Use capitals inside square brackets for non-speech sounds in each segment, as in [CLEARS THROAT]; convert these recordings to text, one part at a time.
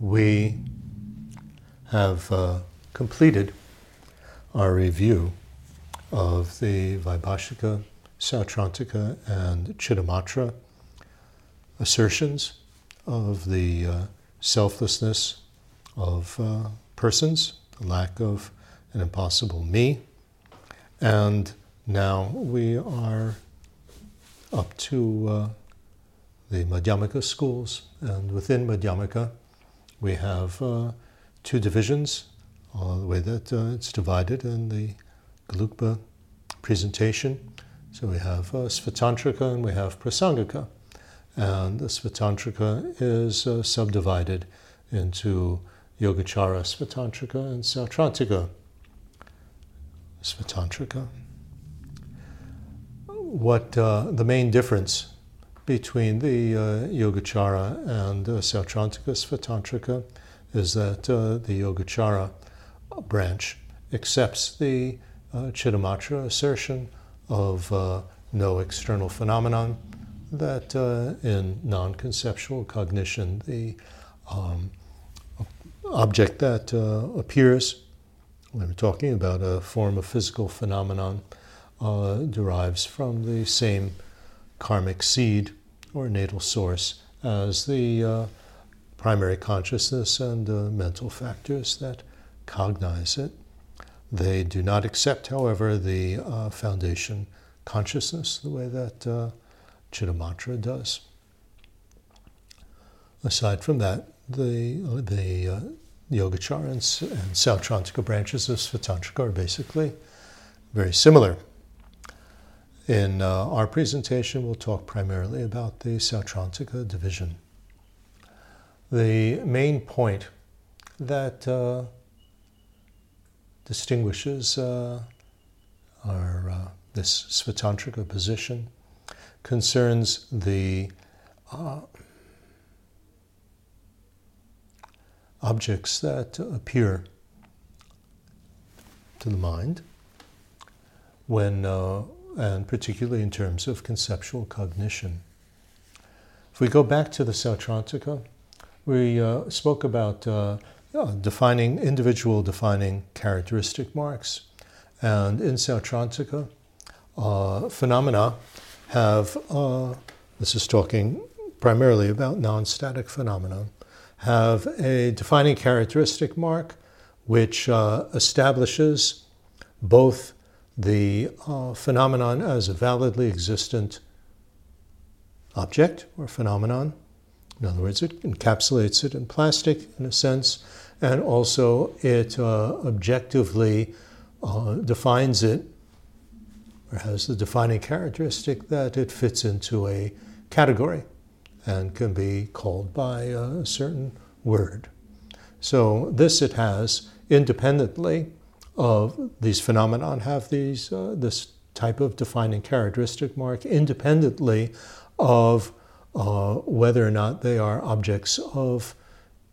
we have uh, completed our review of the Vaibhashika, Sautrantika, and Chittamatra assertions of the uh, selflessness of uh, persons, the lack of an impossible me. And now we are up to uh, the Madhyamaka schools, and within Madhyamaka, we have uh, two divisions, uh, the way that uh, it's divided in the Gelugpa presentation. So we have uh, Svatantrika and we have Prasangika. And the Svatantrika is uh, subdivided into Yogacara Svatantrika and Sautrantika Svatantrika. What uh, the main difference between the uh, Yogacara and uh, Sautrantika Svatantrika is that uh, the Yogacara branch accepts the uh, Chittamatra assertion of uh, no external phenomenon, that uh, in non conceptual cognition, the um, object that uh, appears, when we're talking about a form of physical phenomenon, uh, derives from the same karmic seed or natal source as the uh, primary consciousness and uh, mental factors that cognize it. They do not accept, however, the uh, foundation consciousness the way that uh, Chittamatra does. Aside from that, the, the uh, Yogacara and, and Sautrantika branches of Svatantrika are basically very similar. In uh, our presentation, we'll talk primarily about the Sautrantika division. The main point that uh, distinguishes uh, our uh, this Svatantrika position concerns the uh, objects that appear to the mind when uh, and particularly in terms of conceptual cognition. If we go back to the Sautrantika, we uh, spoke about uh, defining individual defining characteristic marks. And in Sautrantika, uh, phenomena have, uh, this is talking primarily about non static phenomena, have a defining characteristic mark which uh, establishes both the uh, phenomenon as a validly existent object or phenomenon. In other words, it encapsulates it in plastic in a sense, and also it uh, objectively uh, defines it or has the defining characteristic that it fits into a category and can be called by a certain word. So this it has independently of these phenomenon have these uh, this type of defining characteristic mark independently of uh, whether or not they are objects of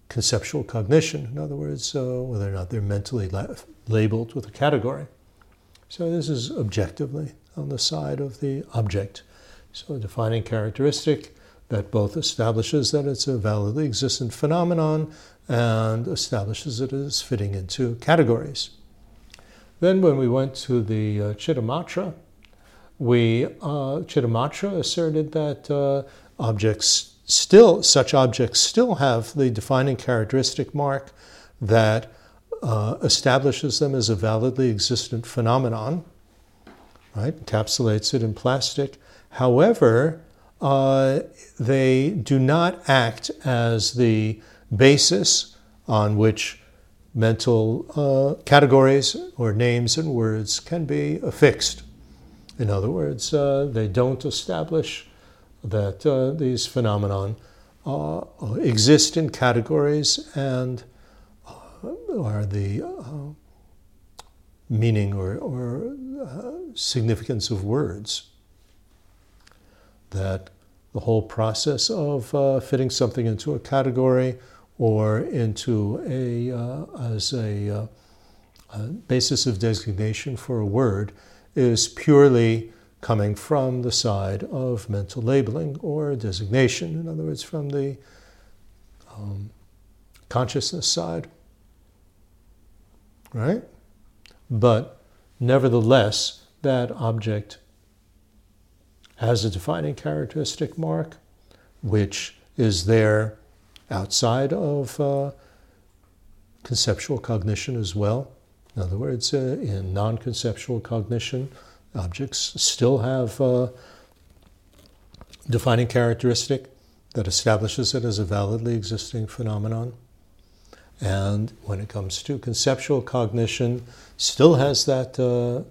conceptual cognition. In other words, uh, whether or not they're mentally la- labeled with a category. So this is objectively on the side of the object. So a defining characteristic that both establishes that it's a validly existent phenomenon and establishes it as fitting into categories. Then, when we went to the uh, Chittamatra, we uh, Chittamatra asserted that uh, objects still, such objects still have the defining characteristic mark that uh, establishes them as a validly existent phenomenon, right? Encapsulates it in plastic. However, uh, they do not act as the basis on which mental uh, categories or names and words can be affixed. In other words, uh, they don't establish that uh, these phenomenon uh, exist in categories and uh, are the uh, meaning or, or significance of words. That the whole process of fitting something into a category or into a uh, as a, uh, a, basis of designation for a word is purely coming from the side of mental labeling or designation. In other words, from the um, consciousness side. Right? But nevertheless, that object has a defining characteristic mark, which is there outside of uh, conceptual cognition as well. In other words, uh, in non conceptual cognition, objects still have a uh, defining characteristic that establishes it as a validly existing phenomenon. And when it comes to conceptual cognition, still has that uh,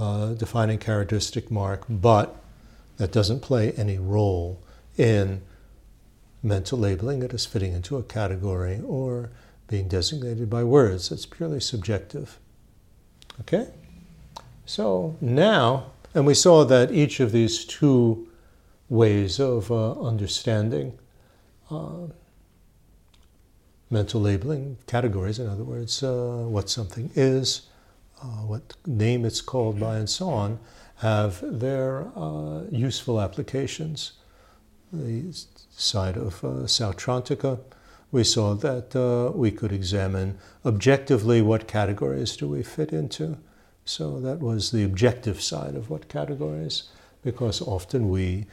uh, defining characteristic mark, but that doesn't play any role in mental labeling it as fitting into a category or being designated by words. It's purely subjective. Okay? So now, and we saw that each of these two ways of uh, understanding uh, mental labeling categories, in other words, uh, what something is, uh, what name it's called by, and so on, have their uh, useful applications. The side of uh, Sautrantika, we saw that uh, we could examine objectively what categories do we fit into. So that was the objective side of what categories, because often we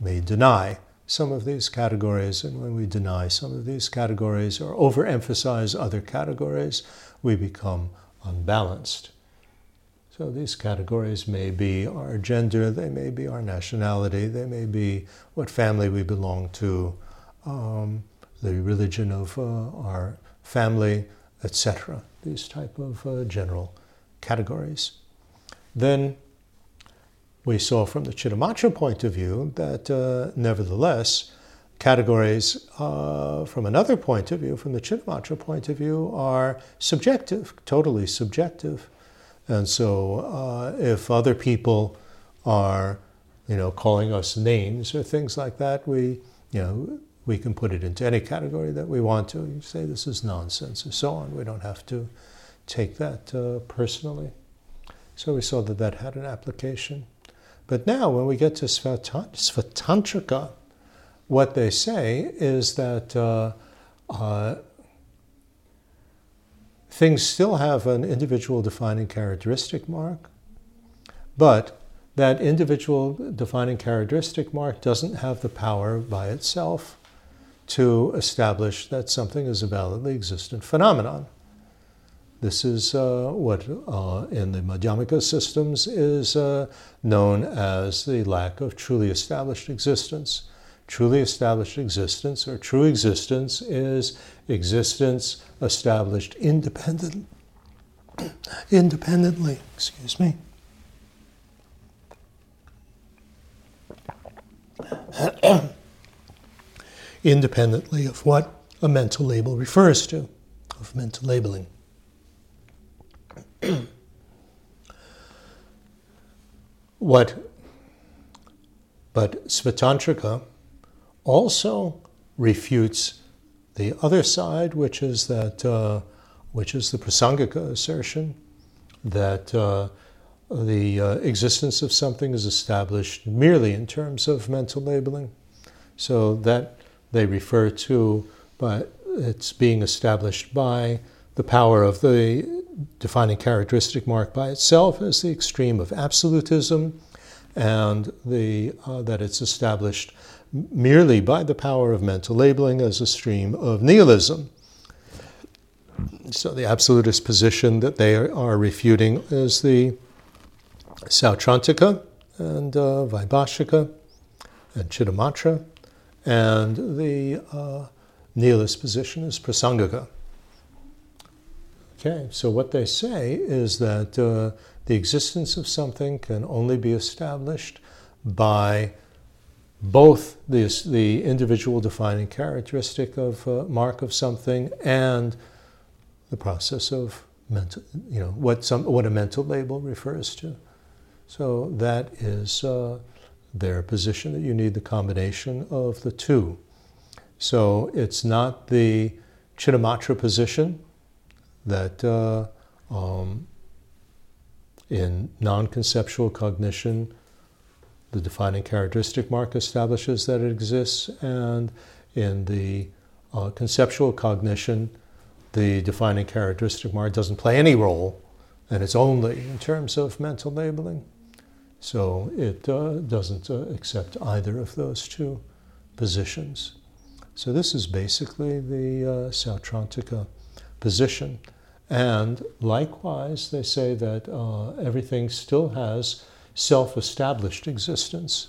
may deny some of these categories, and when we deny some of these categories or overemphasize other categories, we become unbalanced. So these categories may be our gender, they may be our nationality, they may be what family we belong to, um, the religion of uh, our family, etc. These type of uh, general categories. Then we saw from the Chittamatra point of view that uh, nevertheless, categories uh, from another point of view, from the Chittamatra point of view, are subjective, totally subjective. And so, uh, if other people are, you know, calling us names or things like that, we, you know, we can put it into any category that we want to. You say this is nonsense or so on. We don't have to take that uh, personally. So we saw that that had an application. But now, when we get to Svatantrika, what they say is that uh, uh, things still have an individual defining characteristic mark, but that individual defining characteristic mark doesn't have the power by itself to establish that something is a validly existent phenomenon. This is uh, what uh, in the Madhyamaka systems is uh, known as the lack of truly established existence truly established existence or true existence is existence established independent, independently, excuse me. [CLEARS THROAT] independently of what a mental label refers to, of mental labeling. [CLEARS THROAT] what, but Svatantrika also refutes the other side, which is that uh, which is the prasangika assertion that uh, the uh, existence of something is established merely in terms of mental labeling. So that they refer to, but it's being established by the power of the defining characteristic mark by itself as the extreme of absolutism, and the uh, that it's established merely by the power of mental labeling as a stream of nihilism. So the absolutist position that they are refuting is the Sautrantika and uh, Vaibhashika and Chittamatra, and the uh, nihilist position is Prasangika. Okay, so what they say is that uh, the existence of something can only be established by both the, the individual defining characteristic of uh, mark of something and the process of mental, you know, what, some, what a mental label refers to. So that is uh, their position that you need the combination of the two. So it's not the Chittamatra position that uh, um, in non conceptual cognition, the defining characteristic mark establishes that it exists, and in the uh, conceptual cognition, the defining characteristic mark doesn't play any role, and it's only in terms of mental labeling. So it uh, doesn't uh, accept either of those two positions. So this is basically the uh, Sautrantika position. And likewise, they say that uh, everything still has self established existence,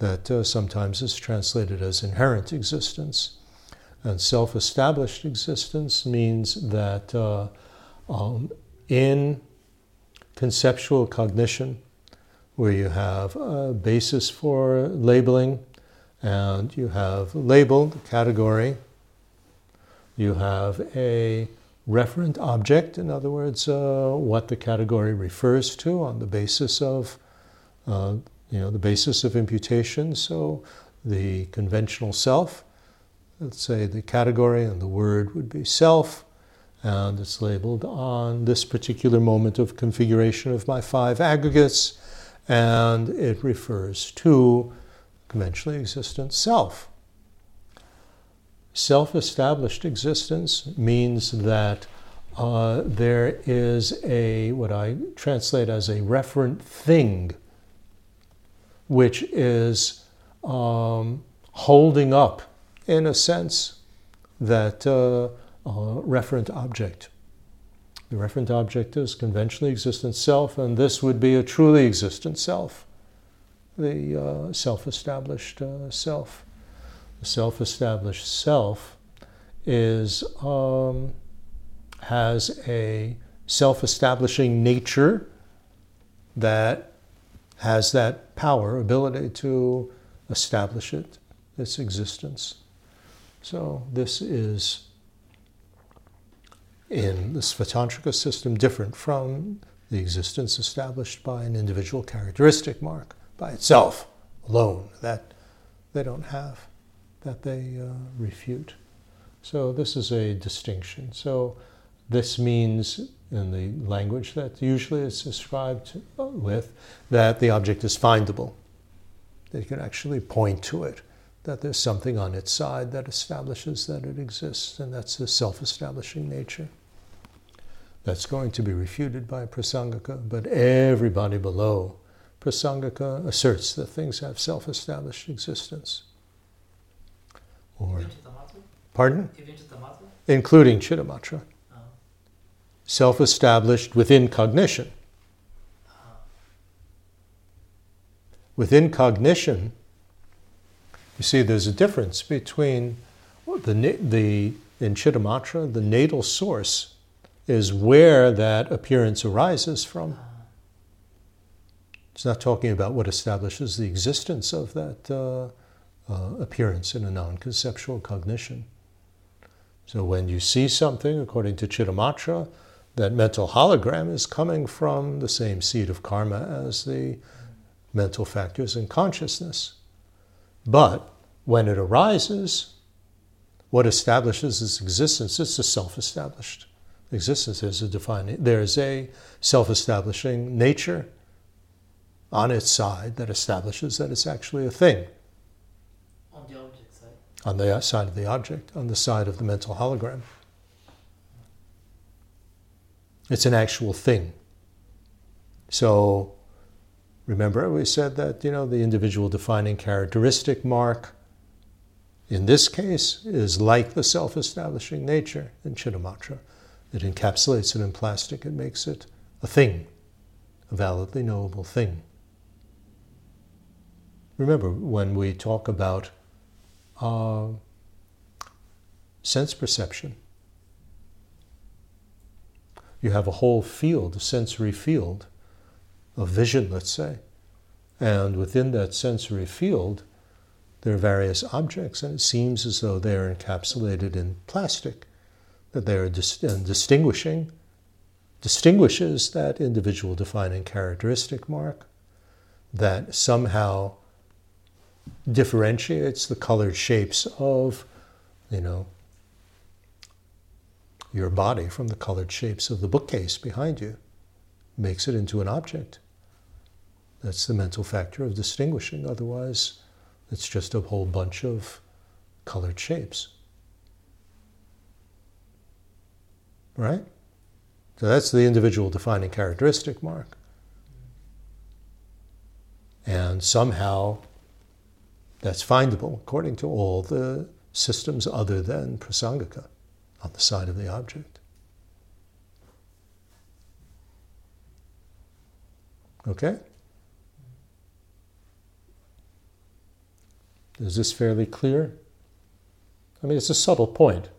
that uh, sometimes is translated as inherent existence. And self established existence means that uh, um, in conceptual cognition, where you have a basis for labeling, and you have labeled category, you have a referent object, in other words, uh, what the category refers to on the basis of, uh, you know, the basis of imputation. So the conventional self, let's say the category and the word would be self, and it's labeled on this particular moment of configuration of my five aggregates, and it refers to conventionally existent self. Self established existence means that uh, there is a, what I translate as a referent thing, which is um, holding up, in a sense, that uh, uh, referent object. The referent object is conventionally existent self, and this would be a truly existent self, the uh, self established uh, self The self established self is um, has a self establishing nature that has that power, ability to establish it, its existence. So, this is in the Svatantrika system different from the existence established by an individual characteristic mark by itself alone that they don't have that they uh, refute. So this is a distinction. So this means, in the language that usually is described with, that the object is findable. They can actually point to it, that there's something on its side that establishes that it exists, and that's the self establishing nature. That's going to be refuted by Prasangika, but everybody below Prasangika asserts that things have self established existence. Or, pardon? Including Chittamatra. Self established within cognition. Within cognition, you see, there's a difference between the, the in Chittamatra, the natal source is where that appearance arises from. It's not talking about what establishes the existence of that uh, uh, appearance in a non conceptual cognition. So when you see something, according to Chittamatra, that mental hologram is coming from the same seed of karma as the mental factors in consciousness. But when it arises, what establishes its existence is a self established existence. There's a defining, there's a self establishing nature on its side that establishes that it's actually a thing on the side of the object, on the side of the mental hologram. It's an actual thing. So remember we said that you know the individual defining characteristic mark in this case is like the self-establishing nature in Chittamatra. It encapsulates it in plastic, it makes it a thing, a validly knowable thing. Remember when we talk about uh, sense perception. You have a whole field, a sensory field of vision, let's say. And within that sensory field, there are various objects, and it seems as though they are encapsulated in plastic, that they are dis- distinguishing, distinguishes that individual defining characteristic mark, that somehow differentiates the colored shapes of, you know, your body from the colored shapes of the bookcase behind you, makes it into an object. That's the mental factor of distinguishing. Otherwise, it's just a whole bunch of colored shapes. right? So that's the individual defining characteristic mark. And somehow that's findable according to all the systems other than prasangika on the side of the object. Okay? Is this fairly clear? I mean, it's a subtle point.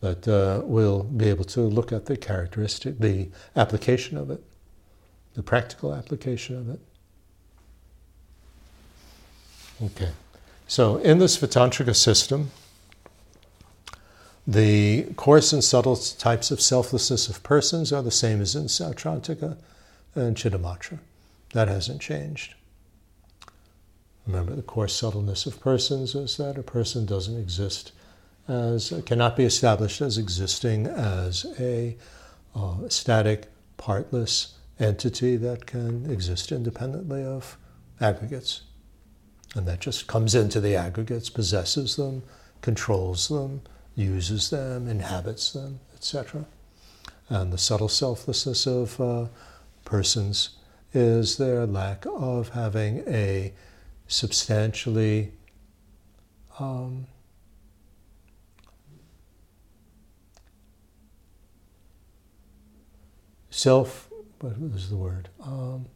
But uh, we'll be able to look at the characteristic, the application of it, the practical application of it. Okay. So, in the Svatantrika system, the coarse and subtle types of selflessness of persons are the same as in Sautrantika and Chittamatra. That hasn't changed. Remember, the coarse subtleness of persons is that a person doesn't exist as, cannot be established as existing as a uh, static, partless entity that can exist independently of aggregates. And that just comes into the aggregates, possesses them, controls them, uses them, inhabits them, etc. And the subtle selflessness of uh, persons is their lack of having a substantially um, self, what was the word? Um,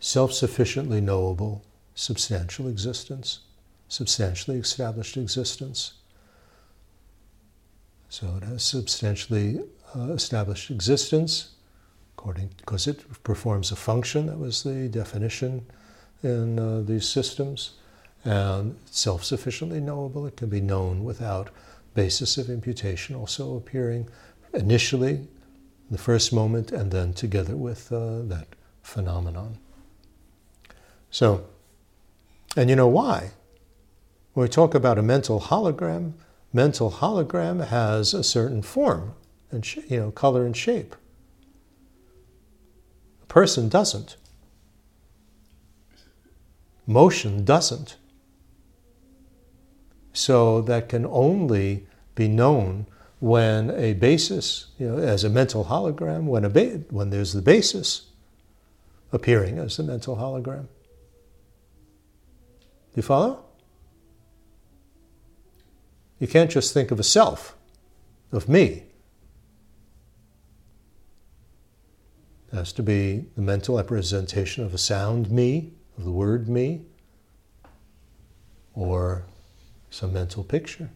self sufficiently knowable, substantial existence, substantially established existence. So it has substantially uh, established existence, according because it performs a function. That was the definition in uh, these systems, and self-sufficiently knowable. It can be known without basis of imputation, also appearing initially, in the first moment, and then together with uh, that phenomenon. So, and you know why? When we talk about a mental hologram, mental hologram has a certain form and you know color and shape. A person doesn't. Motion doesn't. So that can only be known when a basis, you know, as a mental hologram, when, a ba- when there's the basis appearing as the mental hologram. Do you follow? You can't just think of a self, of me. It has to be the mental representation of a sound me, of the word me or some mental picture,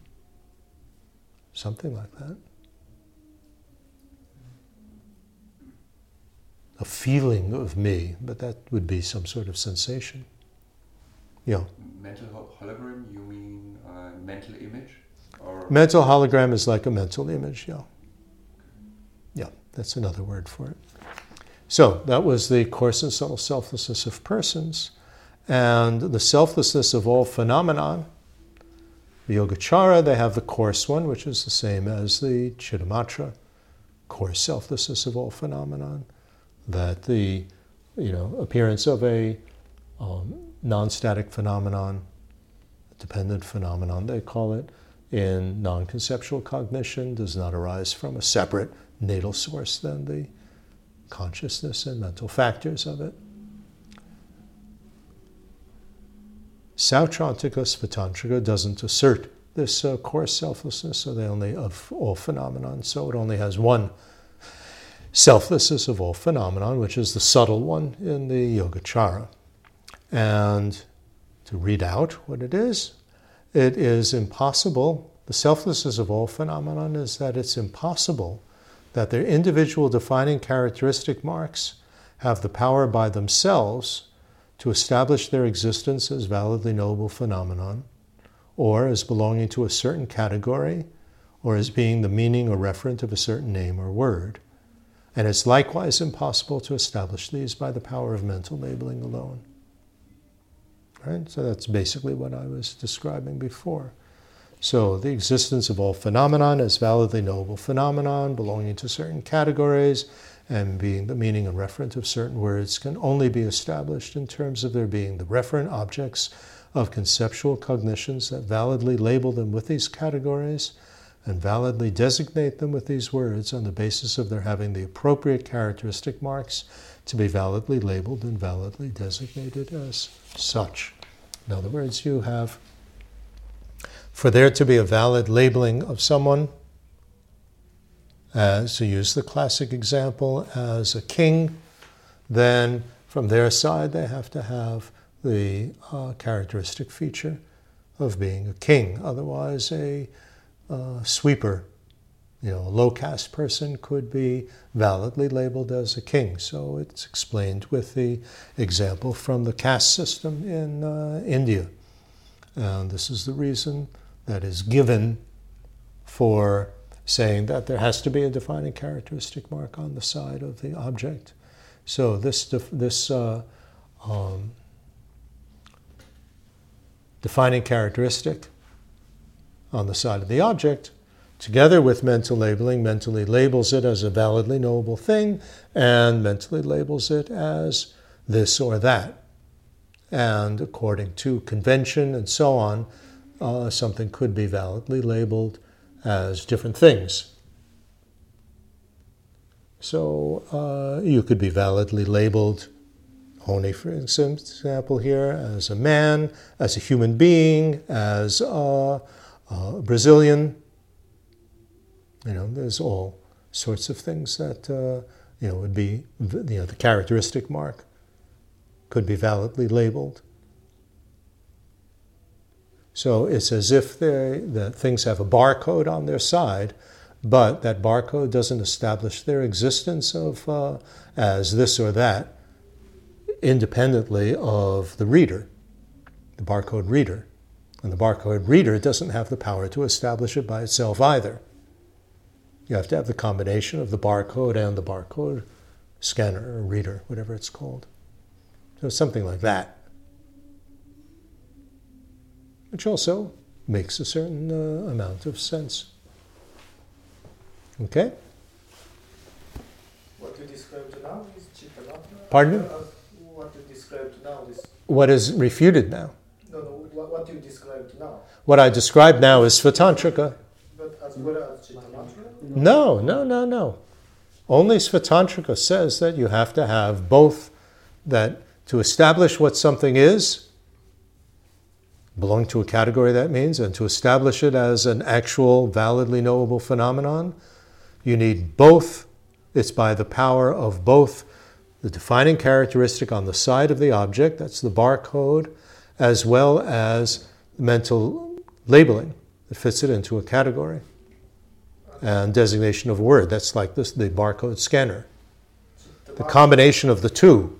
something like that. A feeling of me, but that would be some sort of sensation. Yeah. Mental hologram, you mean uh, mental image? Mental hologram is like a mental image, yeah. Yeah, that's another word for it. So that was the coarse and subtle selflessness of persons and the selflessness of all phenomenon. The Yogacara, they have the coarse one, which is the same as the Chittamatra, coarse selflessness of all phenomenon. That the you know appearance of a um, non-static phenomenon, dependent phenomenon, they call it, in non-conceptual cognition does not arise from a separate natal source than the consciousness and mental factors of it. Sautrantika Svatantrika doesn't assert this uh, coarse selflessness, so they only of all phenomenon. So it only has one selflessness of all phenomenon, which is the subtle one in the Yogacara. And to read out what it is, it is impossible. The selflessness of all phenomenon is that it's impossible that their individual defining characteristic marks have the power by themselves to establish their existence as validly knowable phenomenon, or as belonging to a certain category, or as being the meaning or referent of a certain name or word. And it's likewise impossible to establish these by the power of mental labeling alone. Right? So that's basically what I was describing before. So, the existence of all phenomenon as validly knowable phenomenon belonging to certain categories and being the meaning and referent of certain words can only be established in terms of their being the referent objects of conceptual cognitions that validly label them with these categories and validly designate them with these words on the basis of their having the appropriate characteristic marks to be validly labeled and validly designated as such. In other words, you have, for there to be a valid labeling of someone, as to use the classic example, as a king, then from their side they have to have the uh, characteristic feature of being a king. Otherwise, a uh, sweeper, you know, a low caste person could be validly labeled as a king. So it's explained with the example from the caste system in uh, India. And this is the reason that is given for saying that there has to be a defining characteristic mark on the side of the object. So this this uh, um, defining characteristic on the side of the object, together with mental labeling, mentally labels it as a validly knowable thing and mentally labels it as this or that. And according to convention and so on, uh, something could be validly labeled as different things. So uh, you could be validly labeled, only for example, here, as a man, as a human being, as a, a Brazilian. You know, there's all sorts of things that uh, you know would be you know the characteristic mark could be validly labeled. So it's as if the things have a barcode on their side, but that barcode doesn't establish their existence of uh, as this or that independently of the reader, the barcode reader. And the barcode reader doesn't have the power to establish it by itself either. You have to have the combination of the barcode and the barcode scanner or reader, whatever it's called. So something like that which also makes a certain uh, amount of sense. Okay? What you described now is Chittamatra? Pardon? Uh, what you described now is. What is refuted now? No, no, what, what you described now. What I described now is Svatantrika. But as well as? No, no, no, no. Only Svatantrika says that you have to have both that to establish what something is belong to a category that means, and to establish it as an actual, validly knowable phenomenon, you need both. It's by the power of both the defining characteristic on the side of the object, that's the barcode, as well as mental labeling that fits it into a category. And designation of a word, that's like this, the barcode scanner. The combination of the two.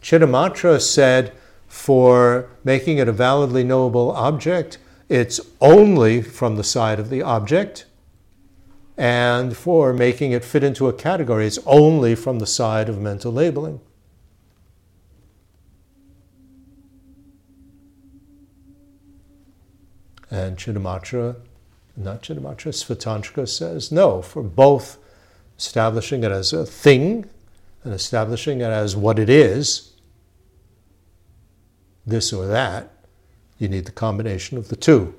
Chittamatra said for making it a validly knowable object, it's only from the side of the object. And for making it fit into a category, it's only from the side of mental labeling. And Chittamatra, not Chittamatra, Svatantrika says no, for both establishing it as a thing and establishing it as what it is, this or that, you need the combination of the two.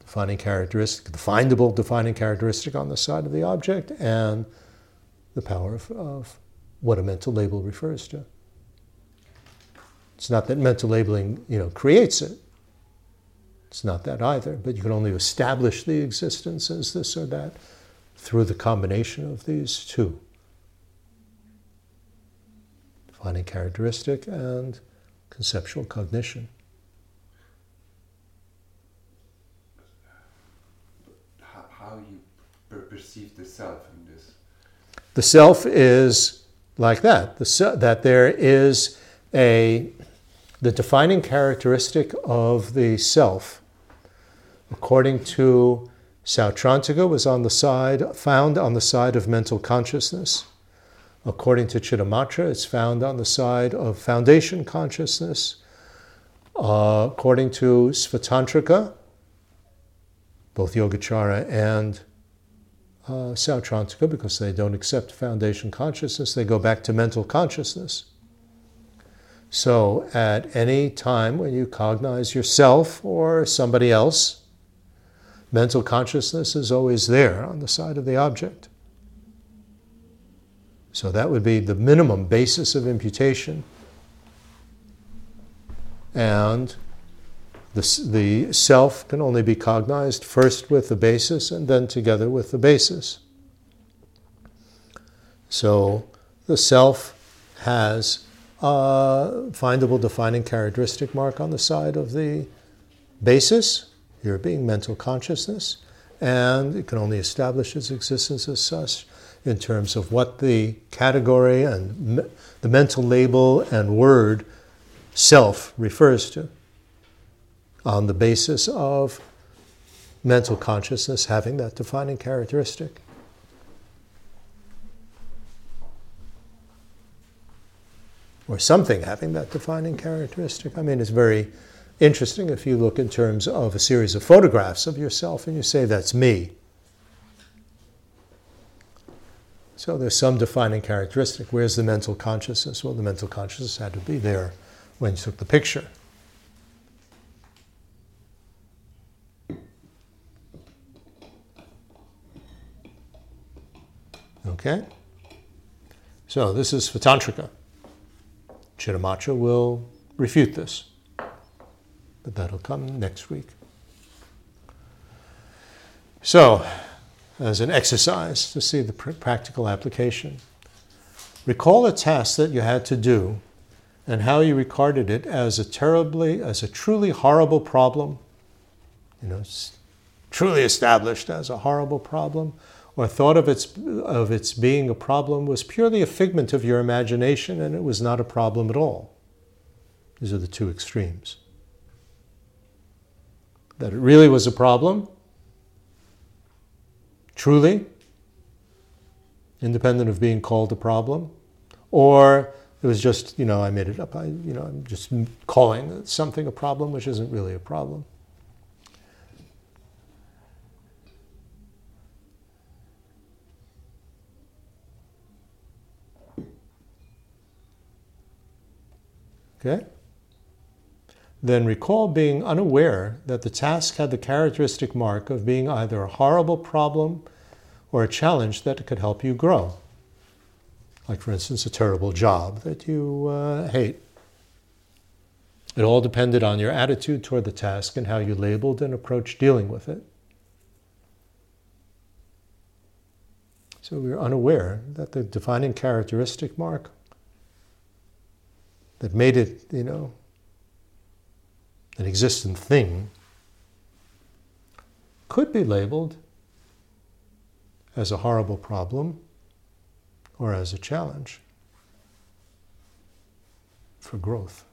Defining characteristic, the findable defining characteristic on the side of the object, and the power of, of what a mental label refers to. It's not that mental labeling, you know, creates it. It's not that either, but you can only establish the existence as this or that through the combination of these two defining characteristic, and conceptual cognition. How, you perceive the self in this? The self is like that. The se- that there is a the defining characteristic of the self, according to Sautrantika, was on the side found on the side of mental consciousness. According to Chittamatra, it's found on the side of foundation consciousness. Uh, according to Svatantrika, both Yogacara and uh, Sautrantika, because they don't accept foundation consciousness, they go back to mental consciousness. So, at any time when you cognize yourself or somebody else, mental consciousness is always there on the side of the object. So, that would be the minimum basis of imputation. And the, the self can only be cognized first with the basis and then together with the basis. So the self has a findable defining characteristic mark on the side of the basis, here being mental consciousness, and it can only establish its existence as such in terms of what the category and me- the mental label and word self refers to on the basis of mental consciousness having that defining characteristic. Or something having that defining characteristic. I mean, it's very interesting if you look in terms of a series of photographs of yourself and you say, that's me. So there's some defining characteristic. Where's the mental consciousness? Well, the mental consciousness had to be there when you took the picture. Okay? So this is Svatantrika. Chittamatra will refute this. But that'll come next week. So, as an exercise to see the pr- practical application, recall a task that you had to do and how you regarded it as a terribly, as a truly horrible problem, you know, truly established as a horrible problem, or thought of its, of its being a problem was purely a figment of your imagination and it was not a problem at all. These are the two extremes. That it really was a problem, truly, independent of being called a problem, or it was just, you know, I made it up. I, you know, I'm just calling something a problem, which isn't really a problem. Okay? Then recall being unaware that the task had the characteristic mark of being either a horrible problem or a challenge that could help you grow. Like, for instance, a terrible job that you uh, hate. It all depended on your attitude toward the task and how you labeled and approached dealing with it. So we were unaware that the defining characteristic mark that made it, you know, an existent thing could be labeled as a horrible problem or as a challenge for growth.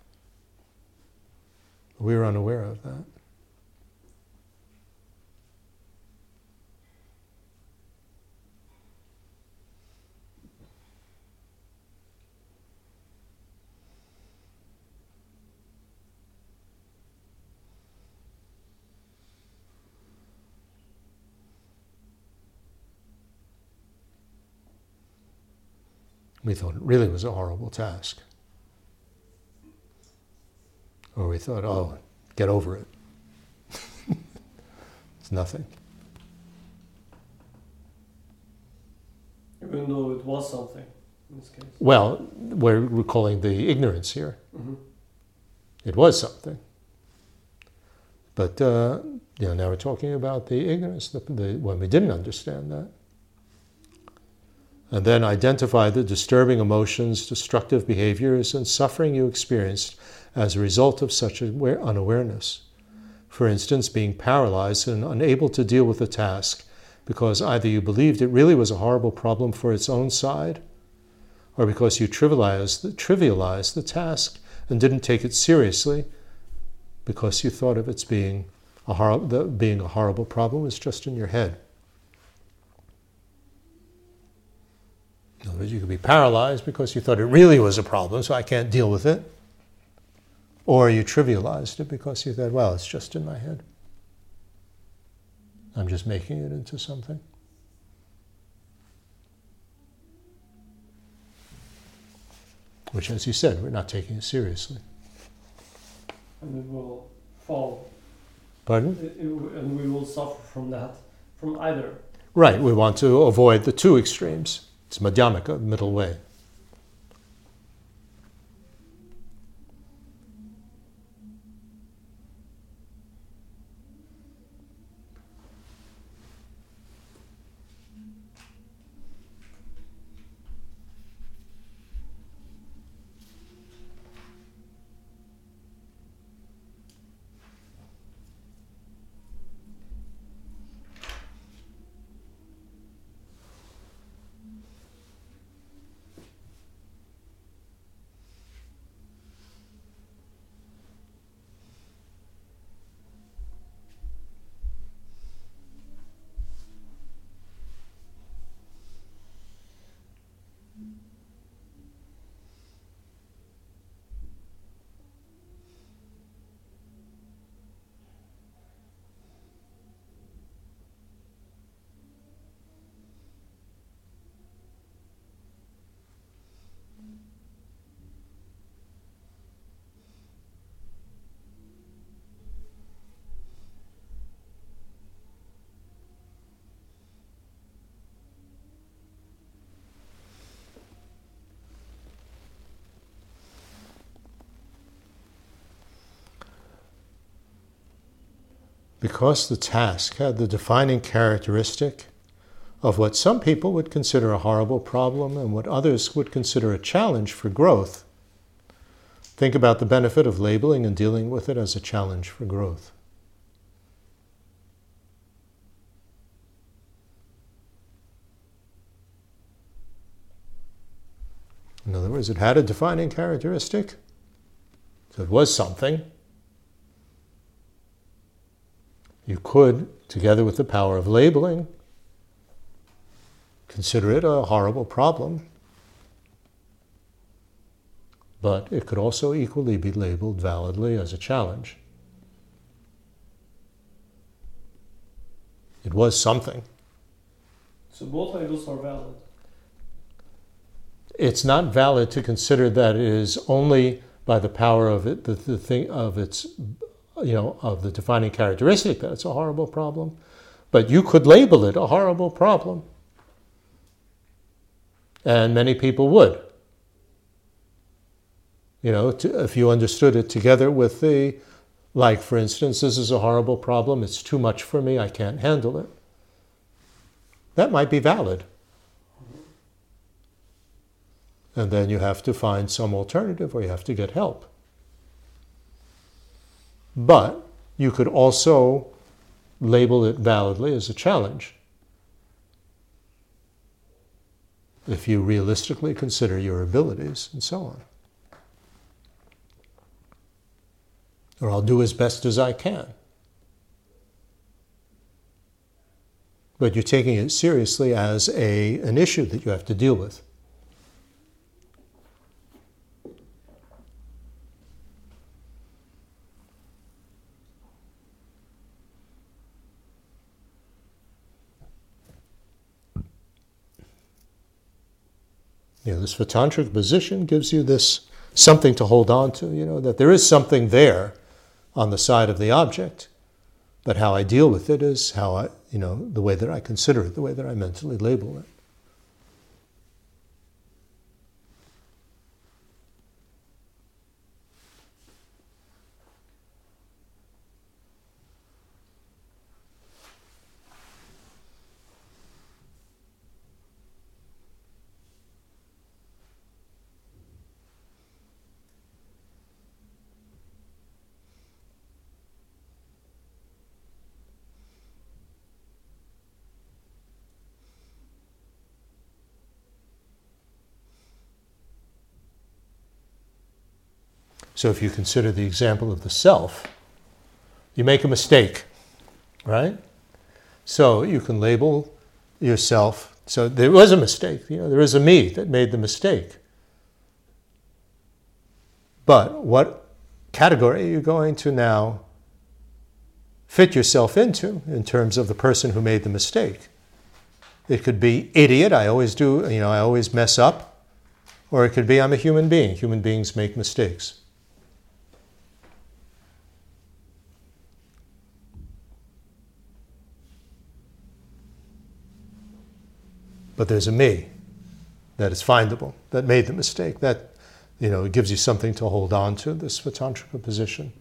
We were unaware of that. We thought it really was a horrible task. Or we thought, oh, get over it. [LAUGHS] it's nothing. Even though it was something in this case. Well, we're recalling the ignorance here. Mm-hmm. It was something. But uh, you know, now we're talking about the ignorance, the, the, when we didn't understand that. And then identify the disturbing emotions, destructive behaviors, and suffering you experienced as a result of such unawareness. For instance, being paralyzed and unable to deal with a task because either you believed it really was a horrible problem for its own side, or because you trivialized the, trivialized the task and didn't take it seriously because you thought of its being a, hor- being a horrible problem was just in your head. In other words, you could be paralyzed because you thought it really was a problem, so I can't deal with it. Or you trivialized it because you thought, well, it's just in my head. I'm just making it into something. Which, as you said, we're not taking it seriously. And it will fall. Pardon? It- it- and we will suffer from that, from either. Right, we want to avoid the two extremes. It's madhyamaka, middle way. Because the task had the defining characteristic of what some people would consider a horrible problem and what others would consider a challenge for growth, think about the benefit of labeling and dealing with it as a challenge for growth. In other words, it had a defining characteristic, so it was something. You could, together with the power of labeling, consider it a horrible problem, but it could also equally be labeled validly as a challenge. It was something. So both labels are valid. It's not valid to consider that it is only by the power of it, the, the thing of its, you know, of the defining characteristic that it's a horrible problem. But you could label it a horrible problem. And many people would. You know, to, if you understood it together with the, like, for instance, this is a horrible problem, it's too much for me, I can't handle it. That might be valid. And then you have to find some alternative or you have to get help. But you could also label it validly as a challenge if you realistically consider your abilities and so on. Or I'll do as best as I can. But you're taking it seriously as a, an issue that you have to deal with. You know, this Svatantrika position gives you this something to hold on to, you know, that there is something there on the side of the object, but how I deal with it is how I, you know, the way that I consider it, the way that I mentally label it. So if you consider the example of the self, you make a mistake, right? So you can label yourself. So there was a mistake. You know, there is a me that made the mistake. But what category are you going to now fit yourself into in terms of the person who made the mistake. It could be idiot, I always do, you know, I always mess up. Or it could be I'm a human being. Human beings make mistakes. But there's a me that is findable, that made the mistake. That, you know, gives you something to hold on to, this Svatantrika position.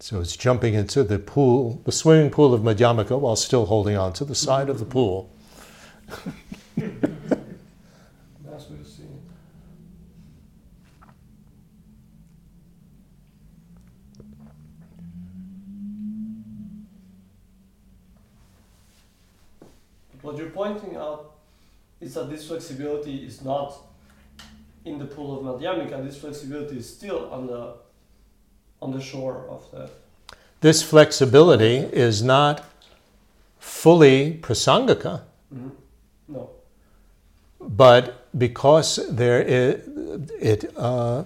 So it's jumping into the pool, the swimming pool of Madhyamaka while still holding on to the side of the pool. [LAUGHS] That's what you see. But what you're pointing out is that this flexibility is not in the pool of Madhyamika. This flexibility is still on the on the shore of the. This flexibility is not fully prasangika, Mhm. No. but because there is, it, uh,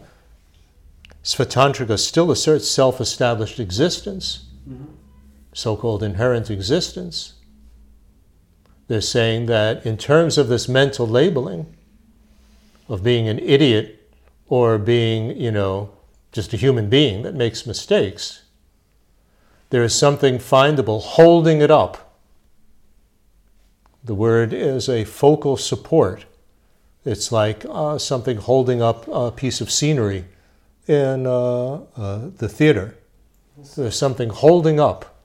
Svatantrika still asserts self established existence, Mhm. so called inherent existence. They're saying that in terms of this mental labeling of being an idiot or being, you know, just a human being that makes mistakes, there is something findable holding it up. The word is a focal support. It's like uh, something holding up a piece of scenery in uh, uh, the theater. There's something holding up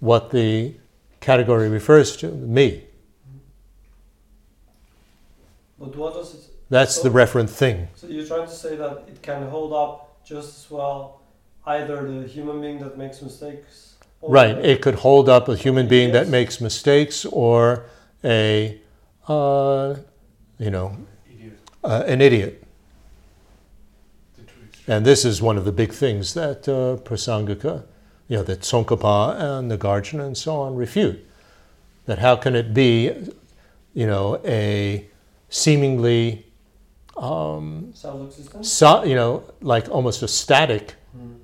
what the category refers to, me. But what does it? That's the referent thing. So you're trying to say that it can hold up just as well either the human being that makes mistakes. Or Right. It could hold up a human being that makes mistakes or a, uh, you know, Idiot. uh, an idiot. And this is one of the big things that uh, Prasangika, you know, that Tsongkhapa and the Nagarjuna and so on refute. That how can it be, you know, a seemingly, um, so, you know, like almost a static Hmm.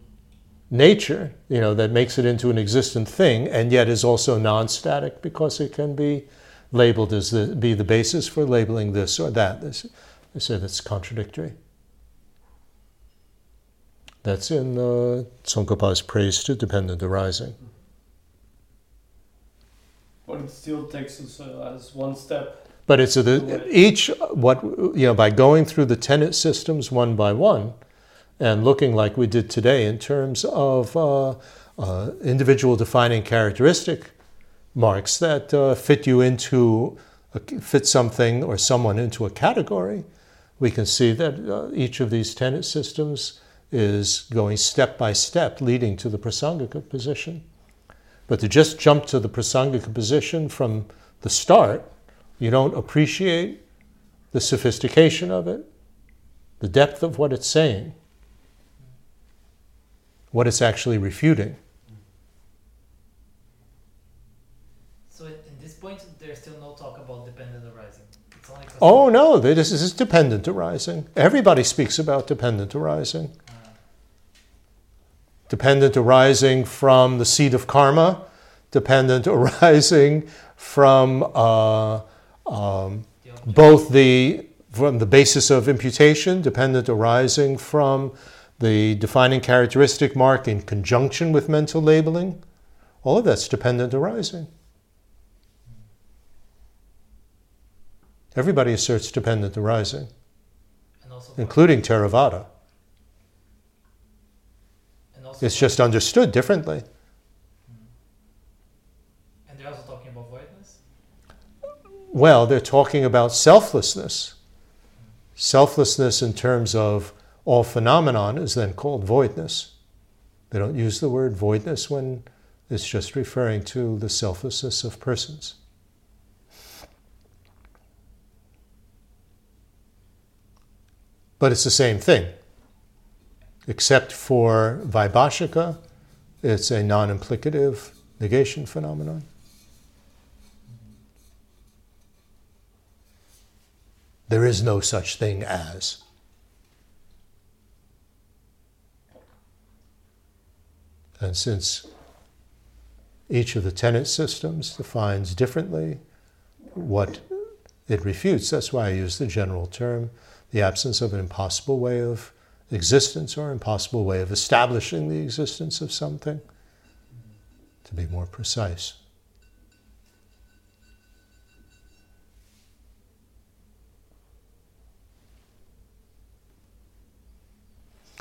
nature, you know, that makes it into an existent thing, and yet is also non-static because it can be labeled as the be the basis for labeling this or that. This, they say that's contradictory. That's in uh, Tsongkhapa's praise to dependent arising. But it still takes us uh, as one step. But it's a, the, each what you know by going through the tenet systems one by one, and looking like we did today in terms of uh, uh, individual defining characteristic marks that uh, fit you into a, fit something or someone into a category. We can see that uh, each of these tenet systems is going step by step, leading to the prasangika position. But to just jump to the prasangika position from the start you don't appreciate the sophistication of it, the depth of what it's saying, what it's actually refuting. So at in this point, there's still no talk about dependent arising. Oh no, this is dependent arising. Everybody speaks about dependent arising. Uh, Dependent arising from the seed of karma, dependent [LAUGHS] arising from uh, um, both the from the basis of imputation, dependent arising from the defining characteristic mark in conjunction with mental labeling, all of that's dependent arising. Everybody asserts dependent arising, including Theravada. It's just understood differently. and they're also talking about voidness. Well, they're talking about selflessness. Selflessness in terms of all phenomenon is then called voidness. They don't use the word voidness when it's just referring to the selflessness of persons. But it's the same thing. Except for Vaibhashika, it's a non implicative negation phenomenon. there is no such thing as. And since each of the tenet systems defines differently what it refutes, that's why I use the general term the absence of an impossible way of existence or impossible way of establishing the existence of something, to be more precise.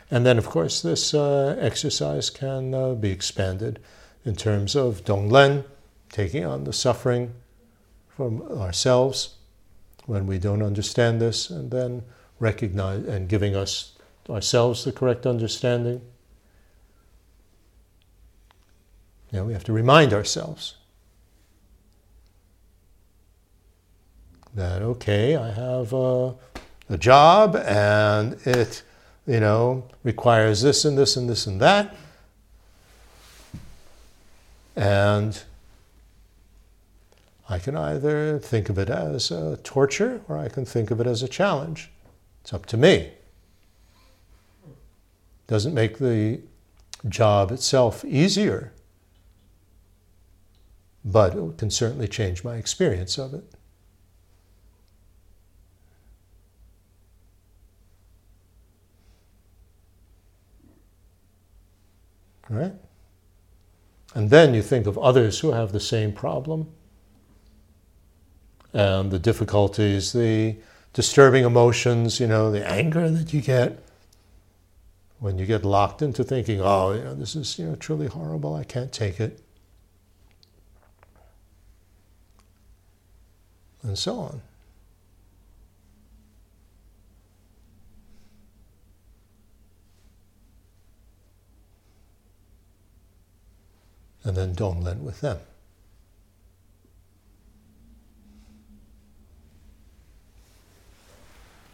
And then, of course, this uh, exercise can uh, be expanded in terms of Tonglen, taking on the suffering from ourselves when we don't understand this, and then recognize and giving us ourselves the correct understanding. Know, we have to remind ourselves that okay, I have a, a job and it you know, requires this and this and this and that. And I can either think of it as a torture or I can think of it as a challenge. It's up to me. Doesn't make the job itself easier, but it can certainly change my experience of it. Right? And then you think of others who have the same problem and the difficulties, the disturbing emotions, you know, the anger that you get when you get locked into thinking, oh, you know, this is you know, truly horrible, I can't take it. And so on. and then don't Tonglen with them.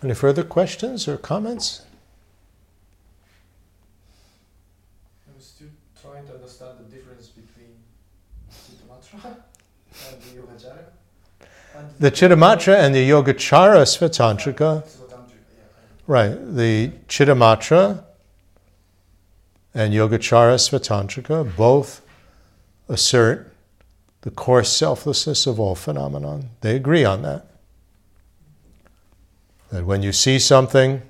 Any further questions or comments? I'm still trying to understand the difference between Chittamatra and the Chittamatra and the Yogacara Svatantrika, right, the Chittamatra and Yogacara Svatantrika both assert the core selflessness of all phenomenon. They agree on that. That when you see something,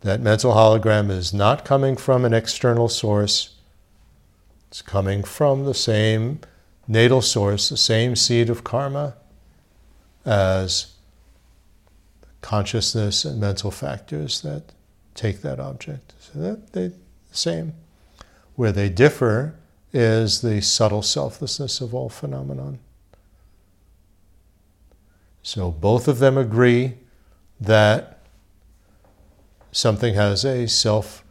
that mental hologram is not coming from an external source, it's coming from the same natal source, the same seed of karma as consciousness and mental factors that take that object. So they the same. Where they differ is the subtle selflessness of all phenomenon. So both of them agree that something has a self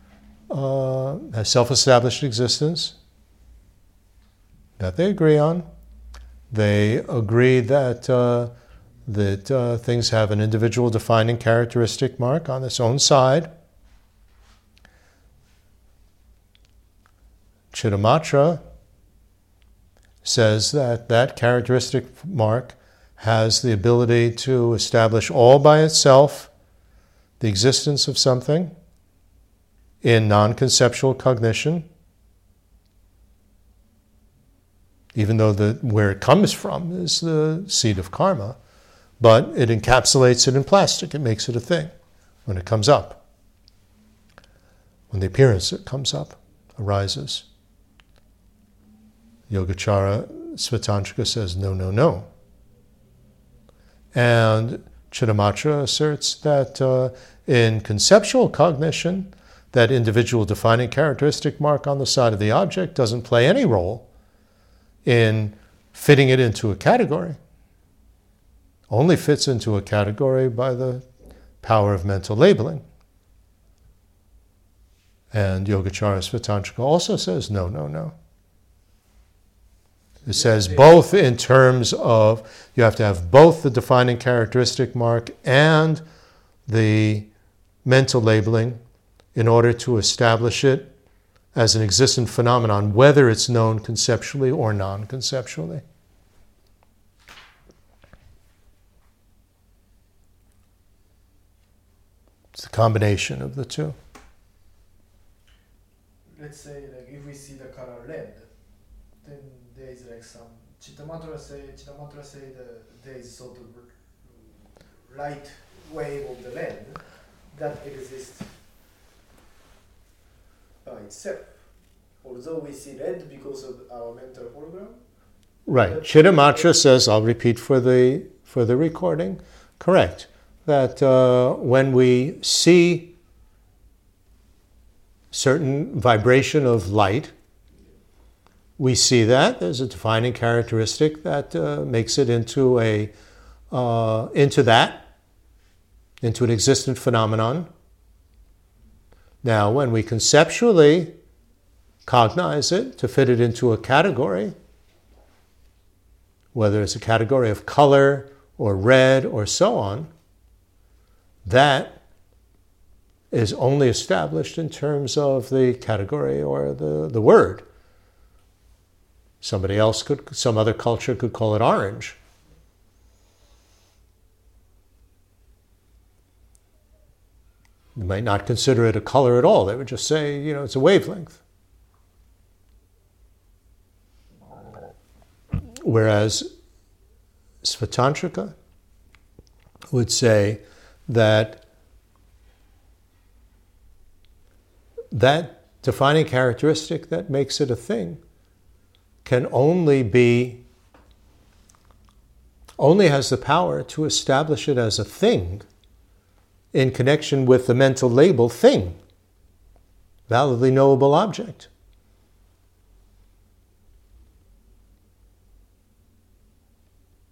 uh, has self-established existence. That they agree on. They agree that uh, that uh, things have an individual defining characteristic mark on its own side. Chittamatra says that that characteristic mark has the ability to establish all by itself the existence of something in non conceptual cognition, even though the, where it comes from is the seed of karma, but it encapsulates it in plastic, it makes it a thing when it comes up, when the appearance that comes up arises. Yogacara Svatantrika says, no, no, no. And Chittamatra asserts that uh, in conceptual cognition, that individual defining characteristic mark on the side of the object doesn't play any role in fitting it into a category. Only fits into a category by the power of mental labeling. And Yogacara Svatantrika also says, no, no, no. It says both in terms of you have to have both the defining characteristic mark and the mental labeling in order to establish it as an existent phenomenon, whether it's known conceptually or non conceptually. It's a combination of the two. Let's say like if we see the color red, then there is like some Chittamatra say Chittamatra say the, there is sort of light wave of the red that exists by itself. Although we see red because of our mental hologram, Right. Chittamatra says, I'll repeat for the for the recording, correct, that uh, when we see certain vibration of light, we see that there's a defining characteristic that uh, makes it into a uh, into that into an existent phenomenon. Now, when we conceptually cognize it to fit it into a category, whether it's a category of color or red or so on, that is only established in terms of the category or the, the word. Somebody else could, some other culture could call it orange. You might not consider it a color at all. They would just say, you know, it's a wavelength. Whereas Svatantrika would say that that defining characteristic that makes it a thing can only be only has the power to establish it as a thing in connection with the mental label thing validly knowable object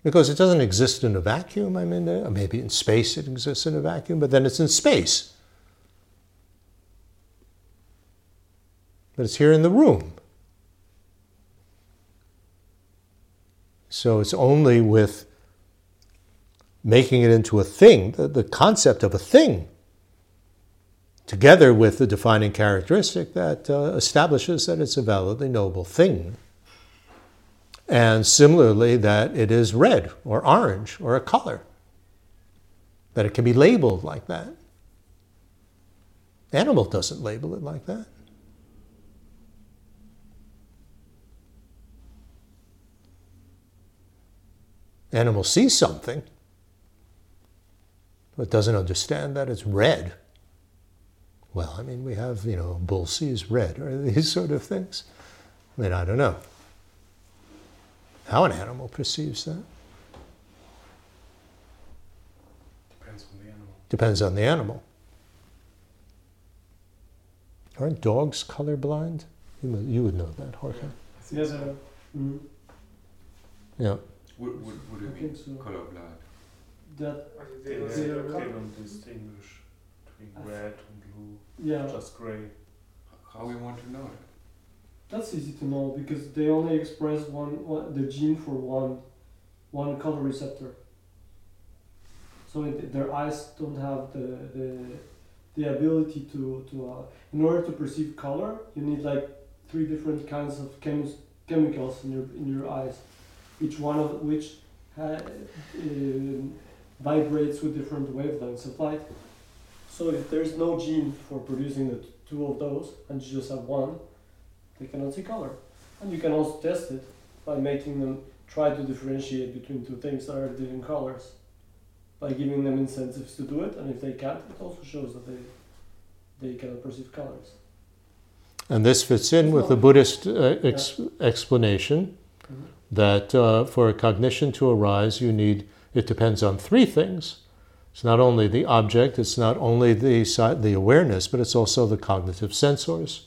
because it doesn't exist in a vacuum. I mean, uh, maybe in space it exists in a vacuum, but then it's in space. But it's here in the room. So it's only with making it into a thing, the, the concept of a thing, together with the defining characteristic that uh, establishes that it's a validly knowable thing. And similarly, that it is red or orange or a color, that it can be labeled like that. Animal doesn't label it like that. Animal sees something, but doesn't understand that it's red. Well, I mean, we have, you know, bull sees red, or [LAUGHS] these sort of things. I mean, I don't know how an animal perceives that. Depends on the animal. Depends on the animal. Aren't dogs colorblind? You, you would know that, Jorge. Yes, mm, Yeah. Would, would, would I it think be so. colorblind? That they They, don't they, they don't distinguish between I red and blue, yeah, just gray. How we want to know it? that's easy to know because they only express one, one the gene for one one color receptor. So it, their eyes don't have the the, the ability to to uh, in order to perceive color, you need like three different kinds of chemis- chemicals in your in your eyes, each one of which ha- um, vibrates with different wavelengths of light. So if there's no gene for producing the two of those, and you just have one, they cannot see color. And you can also test it by making them try to differentiate between two things that are different colors. By giving them incentives to do it, and if they can't, it also shows that they they cannot perceive colors. And this fits in with the Buddhist uh, ex- explanation Mhm. that uh, for a cognition to arise, you need, it depends on three things. It's not only the object, it's not only the, the awareness, but it's also the cognitive sensors.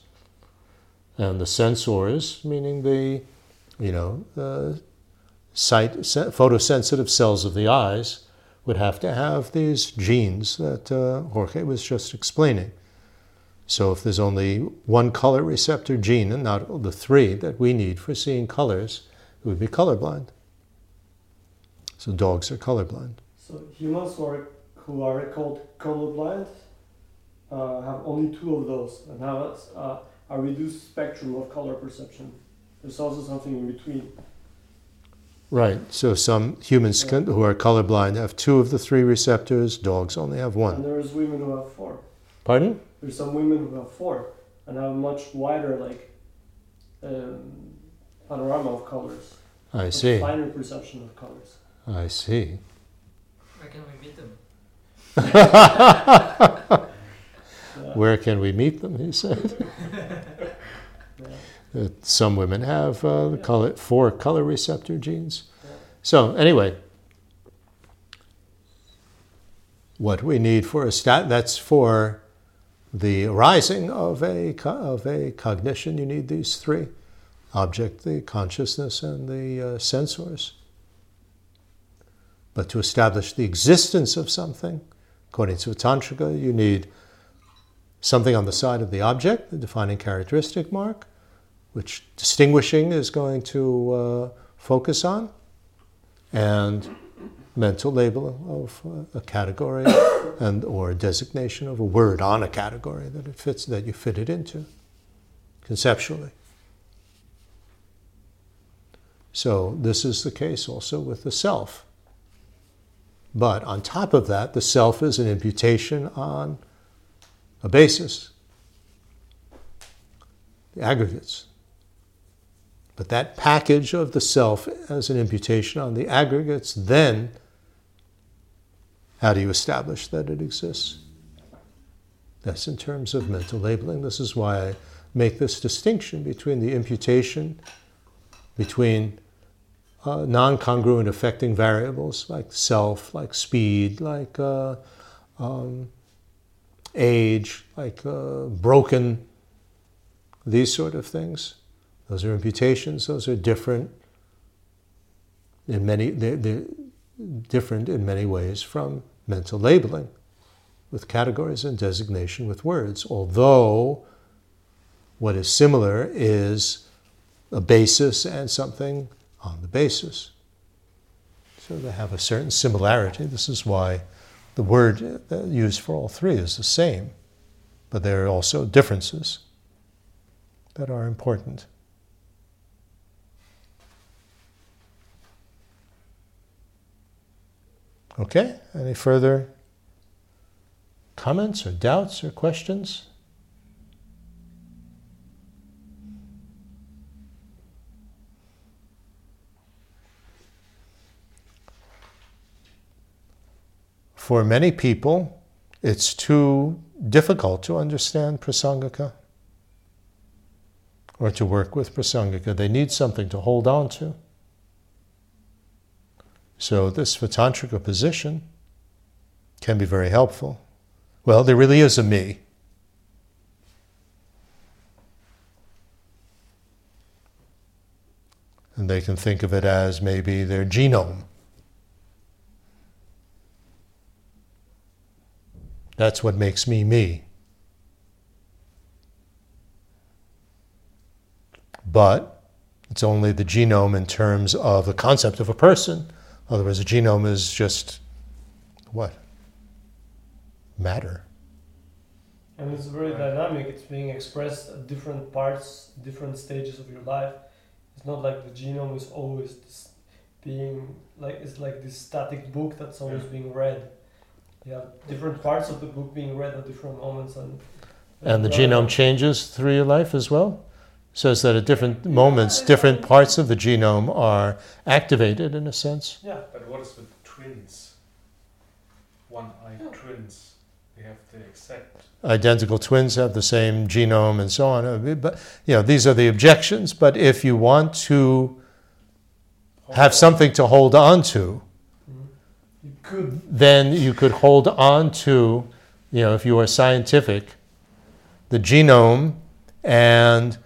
And the sensors, meaning the, you know, the sight, photosensitive cells of the eyes, would have to have these genes that uh, Jorge was just explaining. So if there's only one color receptor gene and not the three that we need for seeing colors, it would be colorblind. So dogs are colorblind. So humans who are, who are called colorblind uh, have only two of those and have uh, a reduced spectrum of color perception. There's also something in between. Right. So some humans can, who are colorblind have two of the three receptors. Dogs only have one. And there's women who have four. Pardon? There's some women who have four and have a much wider like um, panorama of colors. I see. Finer perception of colors. I see. Where can we meet them? [LAUGHS] Where can we meet them? He said. Yeah. [LAUGHS] Uh, Some women have uh, Yeah. color, four color receptor genes. Yeah. So anyway, what we need for a stat that's for the arising of a of a cognition. You need these three: object, the consciousness, and the uh, sensors. But to establish the existence of something, according to Tantrika, you need something on the side of the object, the defining characteristic mark, which distinguishing is going to uh, focus on, and mental label of uh, a category [COUGHS] and or designation of a word on a category that it fits that you fit it into conceptually. So this is the case also with the self. But on top of that, the self is an imputation on a basis, the aggregates. But that package of the self as an imputation on the aggregates, then how do you establish that it exists? That's in terms of mental labeling. This is why I make this distinction between the imputation between uh, non congruent affecting variables like self, like speed, like uh, um, age, like uh, broken, these sort of things. Those are imputations, those are different in many, they're, they're different in many ways from mental labeling with categories and designation with words, although what is similar is a basis and something on the basis. So they have a certain similarity. This is why the word used for all three is the same, but there are also differences that are important. Okay, any further comments or doubts or questions? For many people, it's too difficult to understand prasangika or to work with prasangika. They need something to hold on to. So, this Svatantrika position can be very helpful. Well, there really is a me. And they can think of it as maybe their genome. That's what makes me me. But it's only the genome in terms of the concept of a person. Otherwise, a genome is just what? Matter. And it's very dynamic. It's being expressed at different parts, different stages of your life. It's not like the genome is always being like it's like this static book that's always being read. You have different parts of the book being read at different moments, and And the uh, genome changes through your life as well? So Says that at different moments, different parts of the genome are activated in a sense. Yeah, But what is with twins? One-eyed twins. They have the exact. Identical twins have the same genome and so on. Uh, But, you know, these are the objections. But if you want to have something to hold on to, you could. then you could hold on to, you know, if you are scientific, the genome and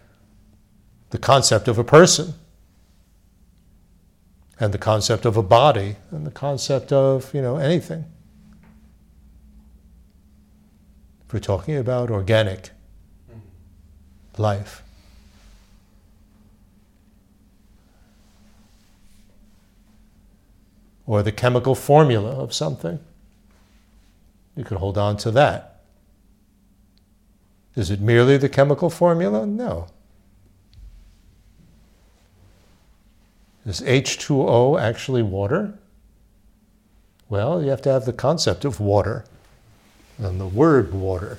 the concept of a person, and the concept of a body, and the concept of, you know, anything. If we're talking about organic Mhm. life. Or the chemical formula of something. You could hold on to that. Is it merely the chemical formula? No. Is H2O actually water? Well, you have to have the concept of water and the word water.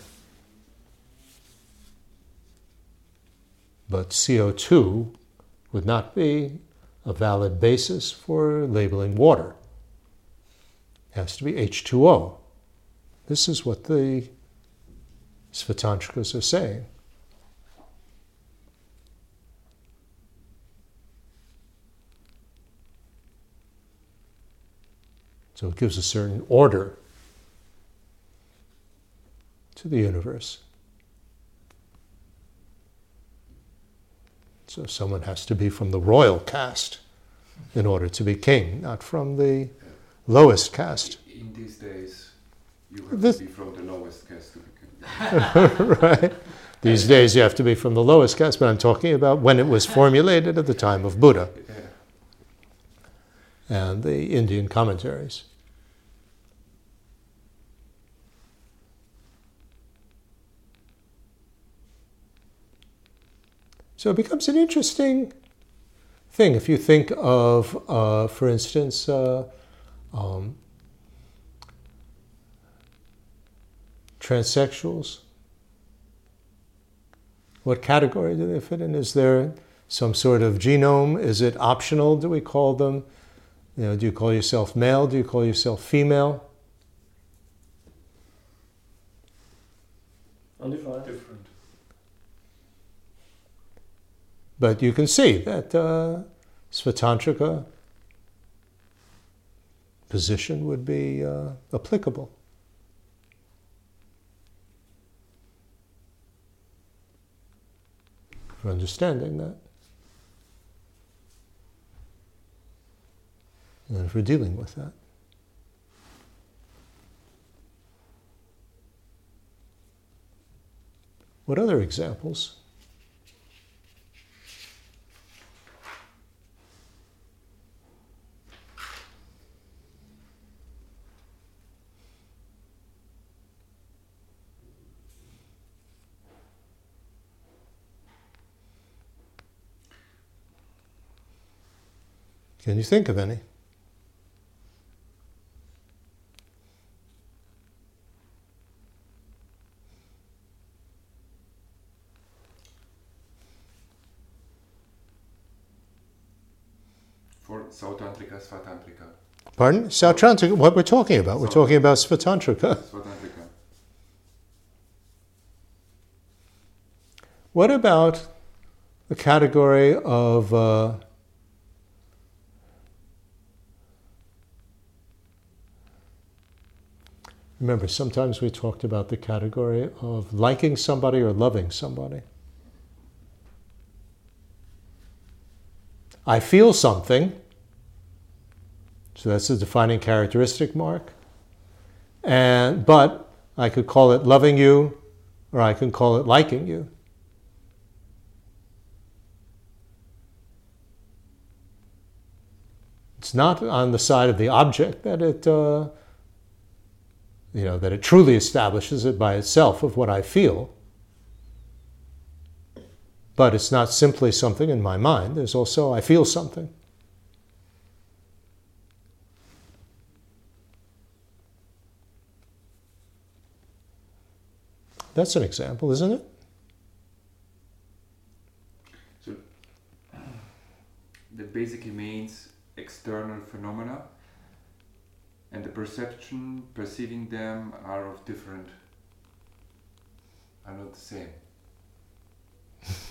But CO2 would not be a valid basis for labeling water. It has to be H2O. This is what the Svatantrikas are saying. So it gives a certain order to the universe. So someone has to be from the royal caste in order to be king, not from the lowest caste. In these days, you have This- to be from the lowest caste to be king. [LAUGHS] [LAUGHS] right? These days you have to be from the lowest caste, but I'm talking about when it was formulated at the time of Buddha Yeah. and the Indian commentaries. So it becomes an interesting thing if you think of, uh, for instance, uh, um, transsexuals. What category do they fit in? Is there some sort of genome? Is it optional? Do we call them? You know, do you call yourself male? Do you call yourself female? Undefined. Different. But you can see that uh, Svatantrika position would be uh, applicable. For understanding that. And for dealing with that. What other examples? Can you think of any? For Sautrantika, Svatantrika. Pardon? Sautrantika, what we're talking about? We're talking about Svatantrika. Svatantrika. What about the category of uh, remember sometimes we talked about the category of liking somebody or loving somebody. I feel something. So that's a defining characteristic mark. And but i could call it loving you or i can call it liking you. It's not on the side of the object that it, uh, you know, that it truly establishes it by itself of what I feel. But it's not simply something in my mind. There's also I feel something. That's an example, isn't it? So, that basically means external phenomena and the perception, perceiving them are of different, are not the same.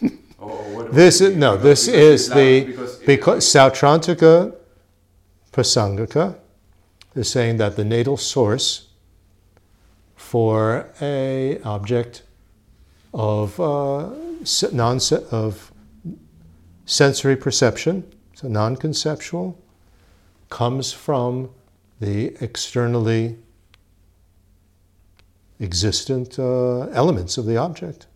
[LAUGHS] or, or This is- no, this is the- because Because Sautrantika Prasangika is saying that the natal source for a object of uh, non of sensory perception, so non-conceptual, comes from the externally existent uh, elements of the object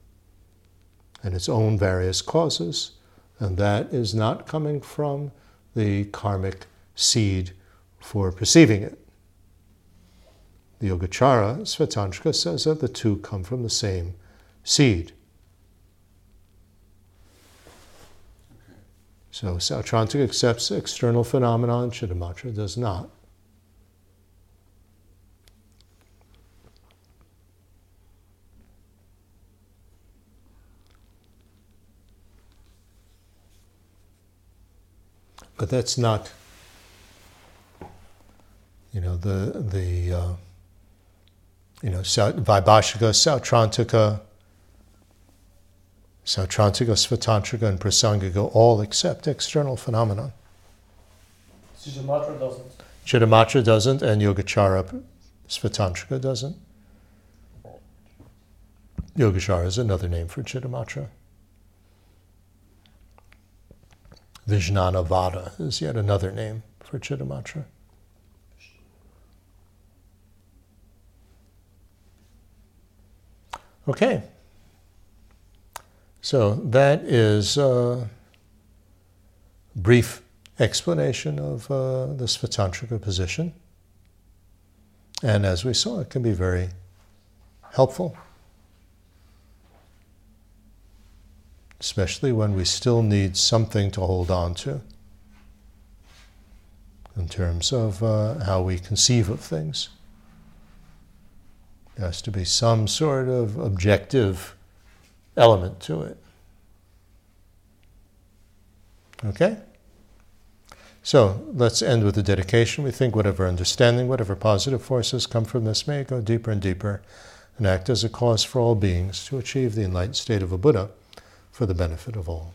and its own various causes, and that is not coming from the karmic seed for perceiving it. The Yogacara, Svatantrika, says that the two come from the same seed. So Sautrantika accepts external phenomenon, Chittamatra does not. But that's not, you know, the the uh, you know Vaibhashika, Sautrantika, Sautrantika, Svatantrika, and Prasangika all accept external phenomena. Chittamatra doesn't. Chittamatra doesn't, and Yogacara Svatantrika doesn't. Yogacara is another name for Chittamatra. Vijnana Vada is yet another name for Chittamatra. Okay. So that is a brief explanation of uh, the Svatantrika position. And as we saw, it can be very helpful, especially when we still need something to hold on to in terms of uh, how we conceive of things. There has to be some sort of objective element to it. Okay? So let's end with the dedication. We think whatever understanding, whatever positive forces come from this may go deeper and deeper and act as a cause for all beings to achieve the enlightened state of a Buddha for the benefit of all.